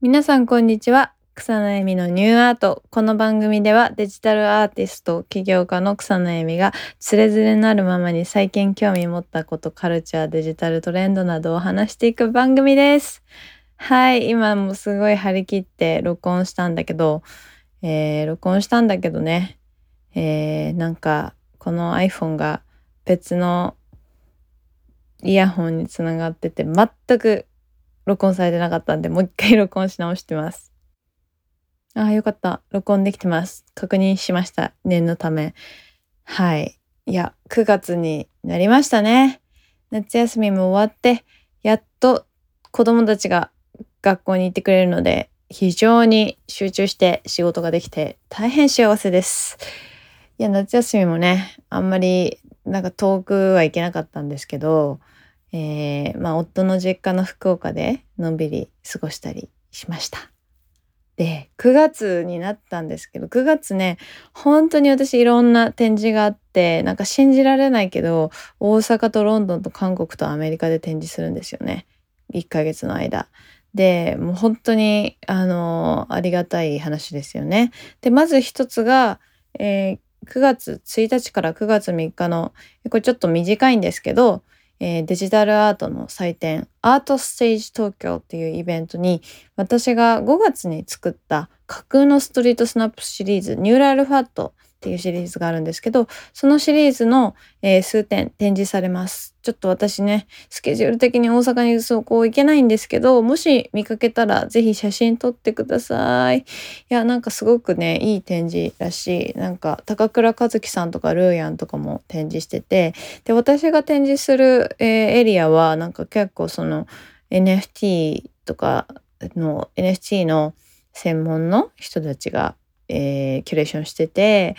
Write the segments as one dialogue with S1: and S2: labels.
S1: 皆さんこんにちは。草野恵美のニューアート。この番組ではデジタルアーティスト、起業家の草野恵美がつれづれなるままに最近興味持ったこと、カルチャー、デジタルトレンドなどを話していく番組です。はい、今もすごい張り切って録音したんだけど、えー、録音したんだけどね、えー、なんかこの iPhone が別のイヤホンにつながってて全く録音されてなかったんで、もう一回録音し直してます。ああ、よかった。録音できてます。確認しました。念のため。はい。いや、9月になりましたね。夏休みも終わって、やっと子供たちが学校に行ってくれるので、非常に集中して仕事ができて大変幸せです。いや、夏休みもね、あんまりなんか遠くは行けなかったんですけど、えー、まあ、夫の実家の福岡でのんびり過ごしたりしました。で、9月になったんですけど、9月ね、本当に私いろんな展示があって、なんか信じられないけど、大阪とロンドンと韓国とアメリカで展示するんですよね。1ヶ月の間。で、もう本当に、あの、ありがたい話ですよね。で、まず一つが、えー、9月1日から9月3日の、これちょっと短いんですけど、えー、デジタルアートの祭典アートステージ東京っていうイベントに私が5月に作った架空のストリートスナップシリーズニューラルファットっていうシリーズがあるんですけど、そのシリーズの、えー、数点展示されます。ちょっと私ね、スケジュール的に大阪にそこ行けないんですけど、もし見かけたらぜひ写真撮ってください。いや、なんかすごくね、いい展示らしい。なんか、高倉和樹さんとかルーヤンとかも展示してて、で、私が展示する、えー、エリアは、なんか結構その NFT とかの NFT の専門の人たちがえー、キュレーションしてて、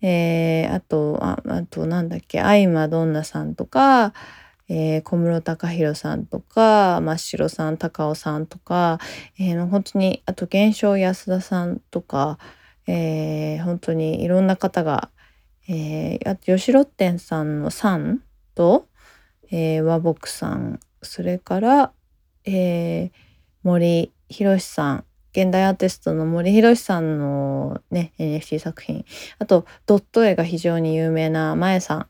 S1: えー、あとああとなんだっけ相馬どんなさんとか、えー、小室孝弘さんとか真っ白さん高尾さんとか、えー、本当にあと現象安田さんとか、えー、本当にいろんな方が、えー、あと吉ロッテンさんのさんと、えー、和睦さんそれから、えー、森博さん現代アーティストの森博さんのね NFT 作品。あとドット絵が非常に有名な前さん、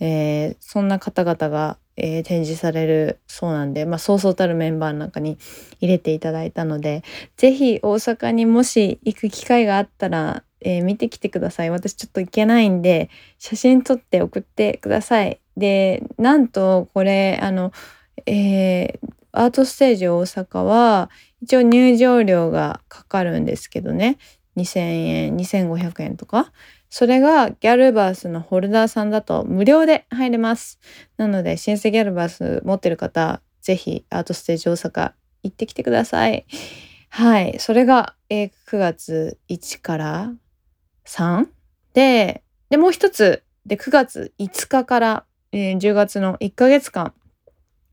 S1: えー、そんな方々が、えー、展示されるそうなんで、まあ、そうそうたるメンバーの中に入れていただいたので是非大阪にもし行く機会があったら、えー、見てきてください。私ちょっと行けないんで写真撮って送ってください。でなんとこれあのえー、アートステージ大阪は一応入場料がかかるんですけどね。2000円2500円とか。それがギャルバースのホルダーさんだと無料で入れます。なので新生ギャルバース持ってる方ぜひアートステージ大阪行ってきてください。はい。それが、え、9月1から3ででもう一つ。で9月5日から、えー、10月の1ヶ月間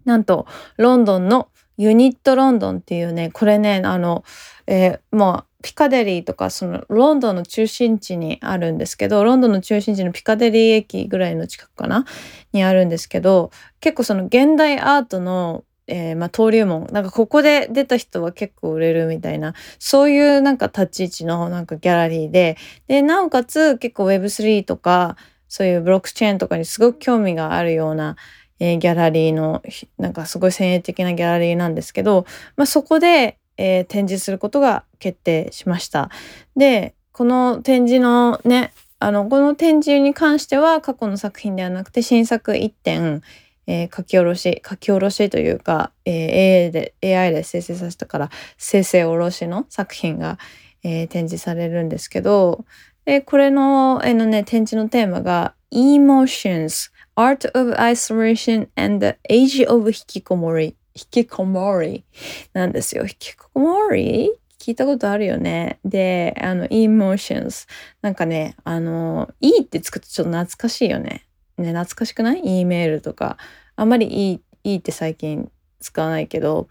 S1: なんとロンドンのユニットロンドンっていうねこれねあの、えー、まあピカデリーとかそのロンドンの中心地にあるんですけどロンドンの中心地のピカデリー駅ぐらいの近くかな？にあるんですけど結構その現代アートのえー、まあ、登竜門なんかここで出た人は結構売れるみたいなそういうなんか立ち位置のなんかギャラリーででなおかつ結構 Web3 とかそういうブロックチェーンとかにすごく興味があるようなえー、ギャラリーのなんかすごい先鋭的なギャラリーなんですけど、まあ、そこで、えー、展示することが決定しました。でこの展示のねあのこの展示に関しては過去の作品ではなくて新作1点、えー、書き下ろし書き下ろしというか、えー、AI, で AI で生成させたから生成下ろしの作品が、えー、展示されるんですけどでこれの,、えー、のね、展示のテーマが Emotions Art of Isolation and the Age of 引きこもり。引きこもりなんですよ。引きこもり聞いたことあるよね。で、あの、emotions。なんかね、あの、いいってつくとちょっと懐かしいよね。ね、懐かしくない ?E メールとか。あんまりいい、って最近使わないけど、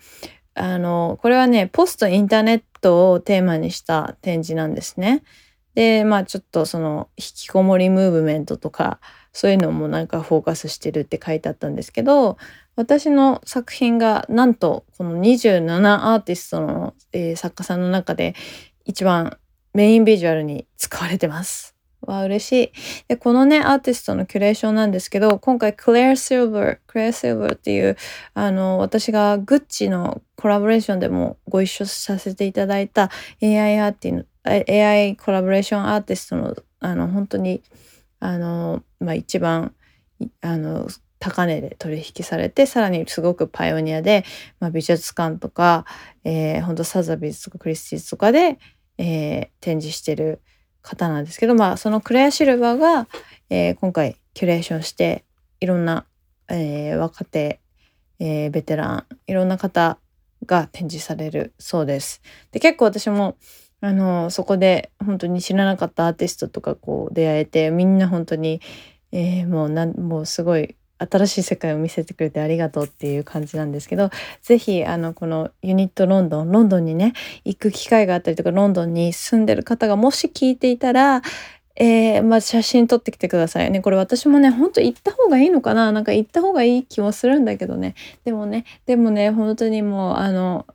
S1: あの、これはね、ポストインターネットをテーマにした展示なんですね。で、まあちょっとその、引きこもりムーブメントとか、そういうのもなんかフォーカスしてるって書いてあったんですけど私の作品がなんとこの27アーティストの、えー、作家さんの中で一番メインビジュアルに使われてます。わ嬉しい。で、このね、アーティストのキュレーションなんですけど、今回、クレア・シルバー、クレア・シルバーっていう、あの、私がグッチのコラボレーションでもご一緒させていただいた AI アーティの、AI コラボレーションアーティストの、あの、本当に、あの、まあ、一番、あの、高値で取引されて、さらにすごくパイオニアで、まあ、美術館とか、えー、本当サザビーズとかクリスティーズとかで、えー、展示してる方なんですけど、まあ、そのクレア・シルバーが、えー、今回キュレーションしていろんな、えー、若手、えー、ベテランいろんな方が展示されるそうです。で結構私もあのそこで本当に知らなかったアーティストとかこう出会えてみんな本当に、えー、もうなんもうすごい新しい世界を見せてくれてありがとうっていう感じなんですけど是非あのこのユニットロンドンロンドンにね行く機会があったりとかロンドンに住んでる方がもし聞いていたらえー、まあ写真撮ってきてくださいね。これ私もね、ほんと行った方がいいのかななんか行った方がいい気もするんだけどね。でもね、でもね、本当にもう、あの、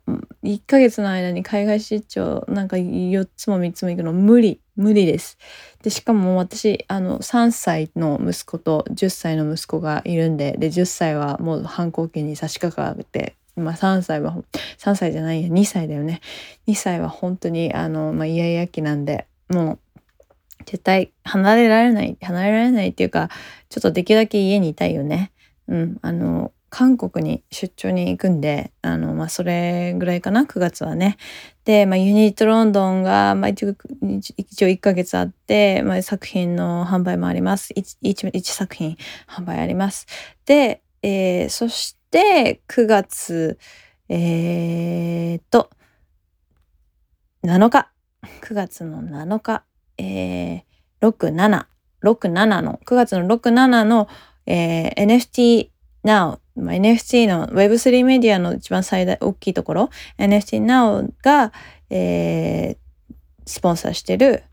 S1: 1ヶ月の間に海外出張なんか4つも3つも行くの無理、無理です。で、しかも私、あの、3歳の息子と10歳の息子がいるんで、で、10歳はもう反抗期に差し掛かって、まあ3歳は、3歳じゃないや、2歳だよね。2歳は本当に、あの、まあ、イヤイヤ期なんで、もう、絶対離れられない、離れられないっていうか、ちょっとできるだけ家にいたいよね。うん、あの、韓国に出張に行くんで、あの、まあ、それぐらいかな、9月はね。で、まあ、ユニットロンドンが、まあ、一応1ヶ月あって、まあ、作品の販売もあります。1, 1, 1作品販売あります。で、えー、そして9月、えー、っと、7日。9月の7日。えー、67、67の、9月の67の、えー、NFT Now、まあ、NFT の Web3 メディアの一番最大、大きいところ、NFT Now が、えー、スポンサーしてる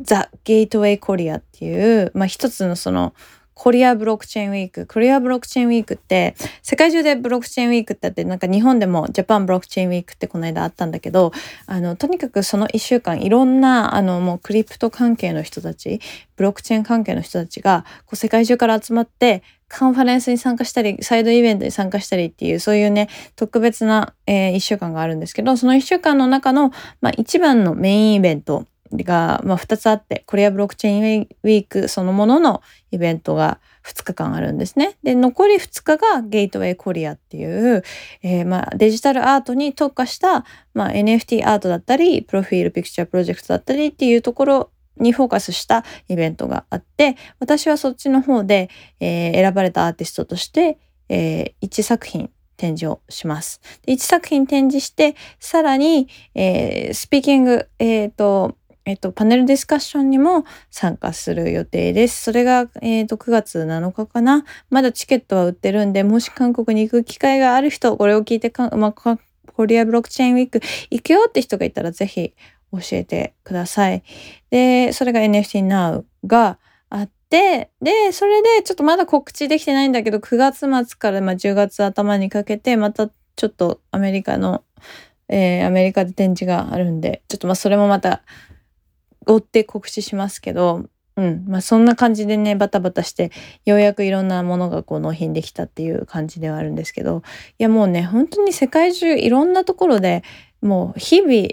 S1: ザ・ゲートウェイ・コリアっていう、まあ、一つのその、コリアブロックチェーンウィーク。コリアブロックチェーンウィークって、世界中でブロックチェーンウィークってあって、なんか日本でもジャパンブロックチェーンウィークってこの間あったんだけど、あの、とにかくその一週間、いろんな、あの、もうクリプト関係の人たち、ブロックチェーン関係の人たちが、こう世界中から集まって、カンファレンスに参加したり、サイドイベントに参加したりっていう、そういうね、特別な、えー、一週間があるんですけど、その一週間の中の、まあ一番のメインイベントが、まあ2つあって、コリアブロックチェーンウィークそのもののイベントが、2日間あるんですね。で、残り2日がゲートウェイコリアっていう、えー、まあ、デジタルアートに特化した、まあ、NFT アートだったり、プロフィールピクチャープロジェクトだったりっていうところにフォーカスしたイベントがあって、私はそっちの方で、えー、選ばれたアーティストとして、えー、1作品展示をします。で1作品展示して、さらに、えー、スピーキング、えっ、ー、と、えっと、パネルディスカッションにも参加する予定です。それが、えっと、9月7日かな。まだチケットは売ってるんで、もし韓国に行く機会がある人、これを聞いてか、まあ、コリアブロックチェーンウィーク行くよって人がいたらぜひ教えてください。で、それが NFT Now があって、で、それでちょっとまだ告知できてないんだけど、9月末からまあ10月頭にかけて、またちょっとアメリカの、えー、アメリカで展示があるんで、ちょっとまあそれもまた追って告知しますけど、うん。まあそんな感じでね、バタバタして、ようやくいろんなものがこう納品できたっていう感じではあるんですけど、いやもうね、本当に世界中いろんなところでもう日々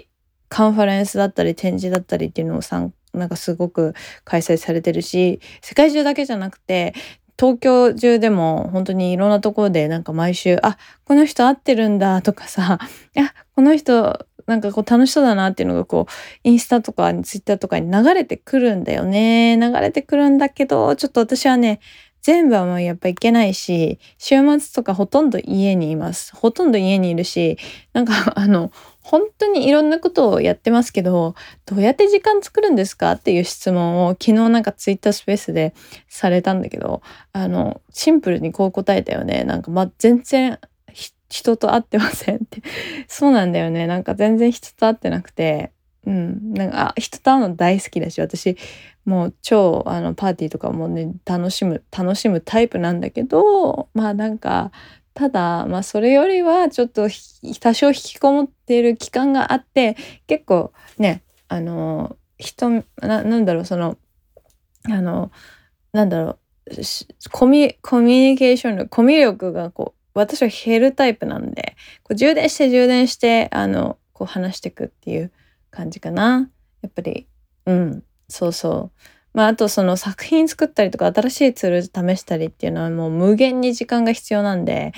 S1: カンファレンスだったり展示だったりっていうのをさんなんかすごく開催されてるし、世界中だけじゃなくて、東京中でも本当にいろんなところでなんか毎週、あ、この人会ってるんだとかさ、あ、この人なんかこう楽しそうだなっていうのがこう、インスタとかツイッターとかに流れてくるんだよね。流れてくるんだけど、ちょっと私はね、全部はもうやっぱいけないし、週末とかほとんど家にいます。ほとんど家にいるし、なんか あの、本当にいろんなことをやってますけど、どうやって時間作るんですかっていう質問を昨日なんかツイッタースペースでされたんだけど、あの、シンプルにこう答えたよね。なんかま全然人と会ってませんって そうなんだよね。なんか全然人と会ってなくて、うん。なんか、人と会うの大好きだし、私、もう超、あの、パーティーとかもね、楽しむ、楽しむタイプなんだけど、まあなんか、ただまあそれよりはちょっと多少引きこもっている期間があって結構ねあの人ななんだろうそのあのなんだろうコミコミュニケーション力コミュ力がこう私は減るタイプなんでこう充電して充電してあのこう話していくっていう感じかなやっぱりうんそうそうまあ、あとその作品作ったりとか新しいツール試したりっていうのはもう無限に時間が必要なんで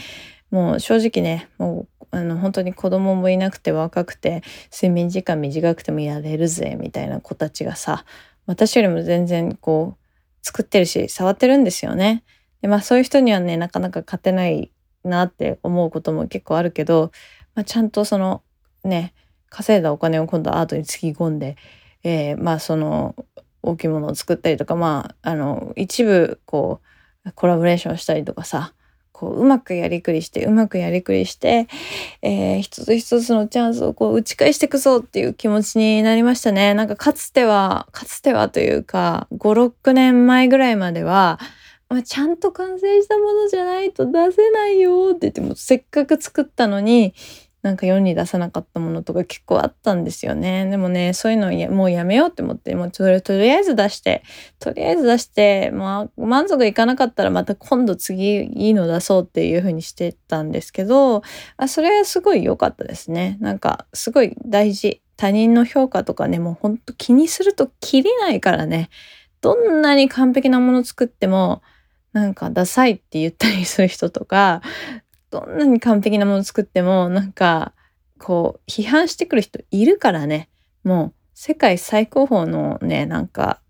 S1: もう正直ねもうあの本当に子供もいなくて若くて睡眠時間短くてもやれるぜみたいな子たちがさ私よりも全然こう作ってるし触ってるんですよね。でまあそういう人にはねなかなか勝てないなって思うことも結構あるけど、まあ、ちゃんとそのね稼いだお金を今度アートにつぎ込んで、えー、まあその大きいものを作ったりとかまああの一部こうコラボレーションしたりとかさこううまくやりくりしてうまくやりくりして、えー、一つ一つのチャンスをこう打ち返していくぞっていう気持ちになりましたね。なんかかつてはかつてはというか56年前ぐらいまではあ、ちゃんと完成したものじゃないと出せないよって言ってもせっかく作ったのになんか世に出さなかったものとか結構あったんですよね。でもね、そういうのやもうやめようって思って、もうそれとりあえず出して、とりあえず出して、まあ満足いかなかったらまた今度次いいの出そうっていう風にしてたんですけど、あそれはすごい良かったですね。なんかすごい大事。他人の評価とかね、もうほんと気にするときりないからね。どんなに完璧なもの作っても、なんかダサいって言ったりする人とか、どんなに完璧なもの作ってもなんかこう批判してくる人いるからね。もう世界最高峰のねなんか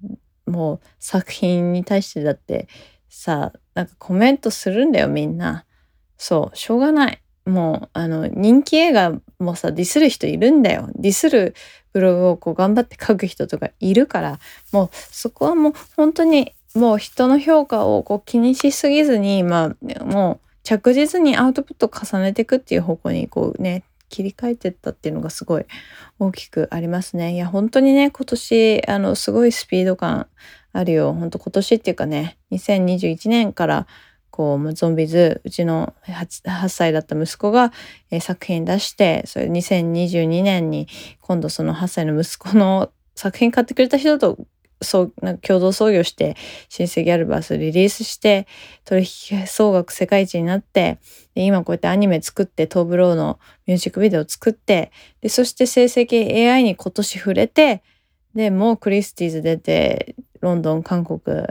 S1: もう作品に対してだってさなんかコメントするんだよみんな。そうしょうがない。もうあの人気映画もさディスる人いるんだよ。ディスるブログをこう頑張って書く人とかいるからもうそこはもう本当にもう人の評価をこう気にしすぎずにまあもう着実にアウトプットを重ねていくっていう方向にこうね切り替えてったっていうのがすごい大きくありますね。いや本当にね今年あのすごいスピード感あるよ。本当今年っていうかね2021年からこうゾンビズうちの 8, 8歳だった息子が、えー、作品出してそれ2022年に今度その8歳の息子の作品買ってくれた人とそうなんか共同創業して新生ギャルバースリリースして取引総額世界一になってで今こうやってアニメ作ってトーブローのミュージックビデオ作ってでそして成績 AI に今年触れてでもうクリスティーズ出てロンドン韓国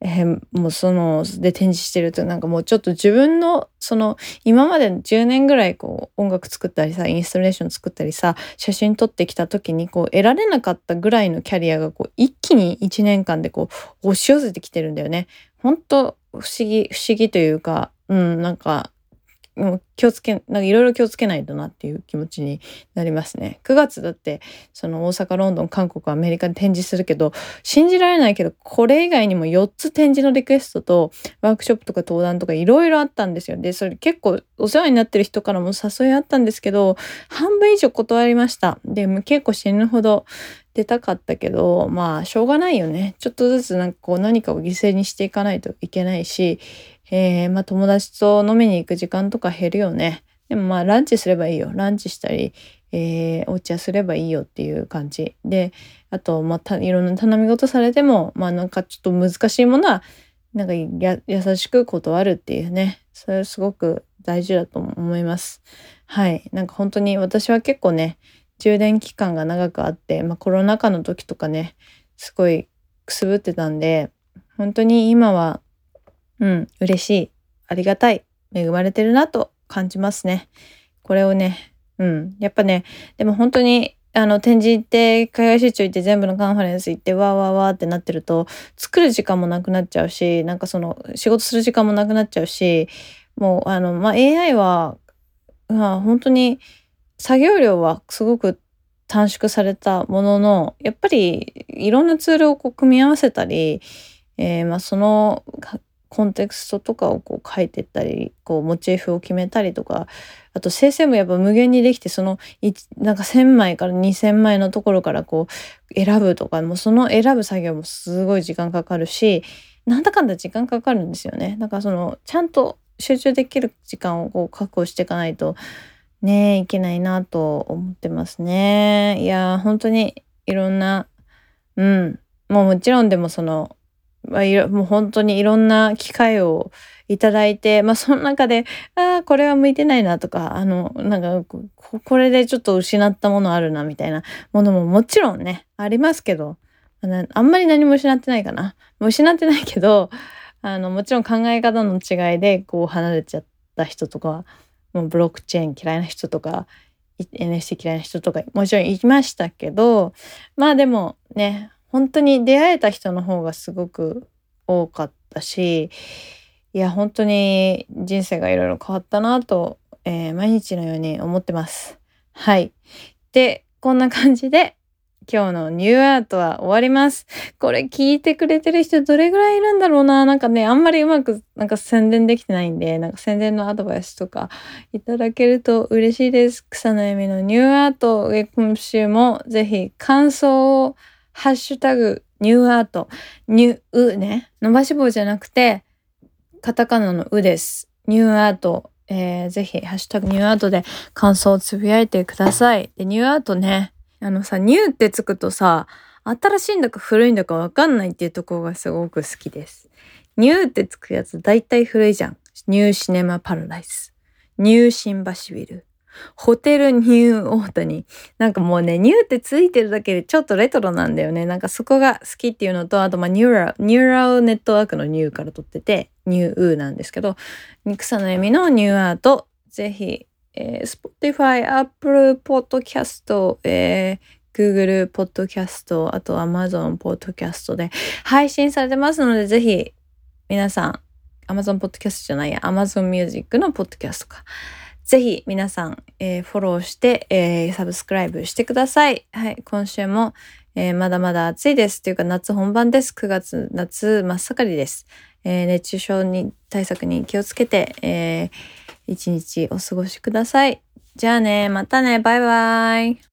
S1: えー、もうそので展示してるとなんかもうちょっと自分のその今まで10年ぐらいこう音楽作ったりさインストレーション作ったりさ写真撮ってきた時にこう得られなかったぐらいのキャリアがこう一気に1年間でこう押し寄せてきてるんだよね。本当不思議不思議というかうんなんかもう気をつけ、なんかいろいろ気をつけないとなっていう気持ちになりますね。9月だって、その大阪、ロンドン、韓国、アメリカで展示するけど、信じられないけど、これ以外にも4つ展示のリクエストと、ワークショップとか登壇とかいろいろあったんですよ。で、それ結構お世話になってる人からも誘いあったんですけど、半分以上断りました。でも、結構死ぬほど出たかったけど、まあ、しょうがないよね。ちょっとずつなんかこう何かを犠牲にしていかないといけないし、えー、まあ友達と飲みに行く時間とか減るよね。でもまあランチすればいいよ。ランチしたり、えー、お茶すればいいよっていう感じ。で、あと、またいろんな頼み事されても、まあなんかちょっと難しいものは、なんか優しく断るっていうね。それすごく大事だと思います。はい。なんか本当に私は結構ね、充電期間が長くあって、まあコロナ禍の時とかね、すごいくすぶってたんで、本当に今はうん、嬉しい。ありがたい。恵まれてるなと感じますね。これをね、うん。やっぱね、でも本当に、あの、展示行って、海外出張行って全部のカンファレンス行って、わーわーわーってなってると、作る時間もなくなっちゃうし、なんかその、仕事する時間もなくなっちゃうし、もう、あの、まあ、AI は、まあ、本当に、作業量はすごく短縮されたものの、やっぱり、いろんなツールをこう組み合わせたり、えー、まあ、そのコンテクストとかをこう書いてったりこうモチーフを決めたりとかあと生成もやっぱ無限にできてそのなんか1,000枚から2,000枚のところからこう選ぶとかもうその選ぶ作業もすごい時間かかるしなんだかんだ時間かかるんですよね。だからそのちゃんと集中できる時間をこう確保していかないとねいけないなと思ってますね。いや本当にいろんなうんもうもちろんでもそのまあ、いろもう本当にいろんな機会をいただいて、まあ、その中で、ああ、これは向いてないなとか、あの、なんかこ、れでちょっと失ったものあるなみたいなものももちろんね、ありますけど、あんまり何も失ってないかな。もう失ってないけど、あの、もちろん考え方の違いで、こう離れちゃった人とか、もうブロックチェーン嫌いな人とか、NFT 嫌いな人とか、もちろんいましたけど、まあでもね、本当に出会えた人の方がすごく多かったし、いや、本当に人生がいろいろ変わったなと、えー、毎日のように思ってます。はい。で、こんな感じで今日のニューアートは終わります。これ聞いてくれてる人どれぐらいいるんだろうななんかね、あんまりうまくなんか宣伝できてないんで、なんか宣伝のアドバイスとかいただけると嬉しいです。草の恵美のニューアート、今週もぜひ感想をハッシュタグ、ニューアート、ニューね。伸ばし棒じゃなくて、カタカナのうです。ニューアート、えー、ぜひ、ハッシュタグニューアートで感想をつぶやいてください。で、ニューアートね、あのさ、ニューってつくとさ、新しいんだか古いんだかわかんないっていうところがすごく好きです。ニューってつくやつ大体古いじゃん。ニューシネマパラダイス。ニュー新橋ビル。ホテルニューオータニ。なんかもうね、ニューってついてるだけでちょっとレトロなんだよね。なんかそこが好きっていうのと、あとまあニューラ、ニューラルネットワークのニューから取ってて、ニューウーなんですけど、草のみのニューアート、ぜひ、えー、Spotify、Apple Podcast、えー、Google Podcast、あと Amazon Podcast で配信されてますので、ぜひ皆さん、Amazon Podcast じゃないや、Amazon Music の Podcast か。ぜひ皆さん、えー、フォローして、えー、サブスクライブしてください。はい、今週も、えー、まだまだ暑いです。というか夏本番です。9月、夏真っ盛りです。えー、熱中症に対策に気をつけて、えー、一日お過ごしください。じゃあね、またね、バイバイ。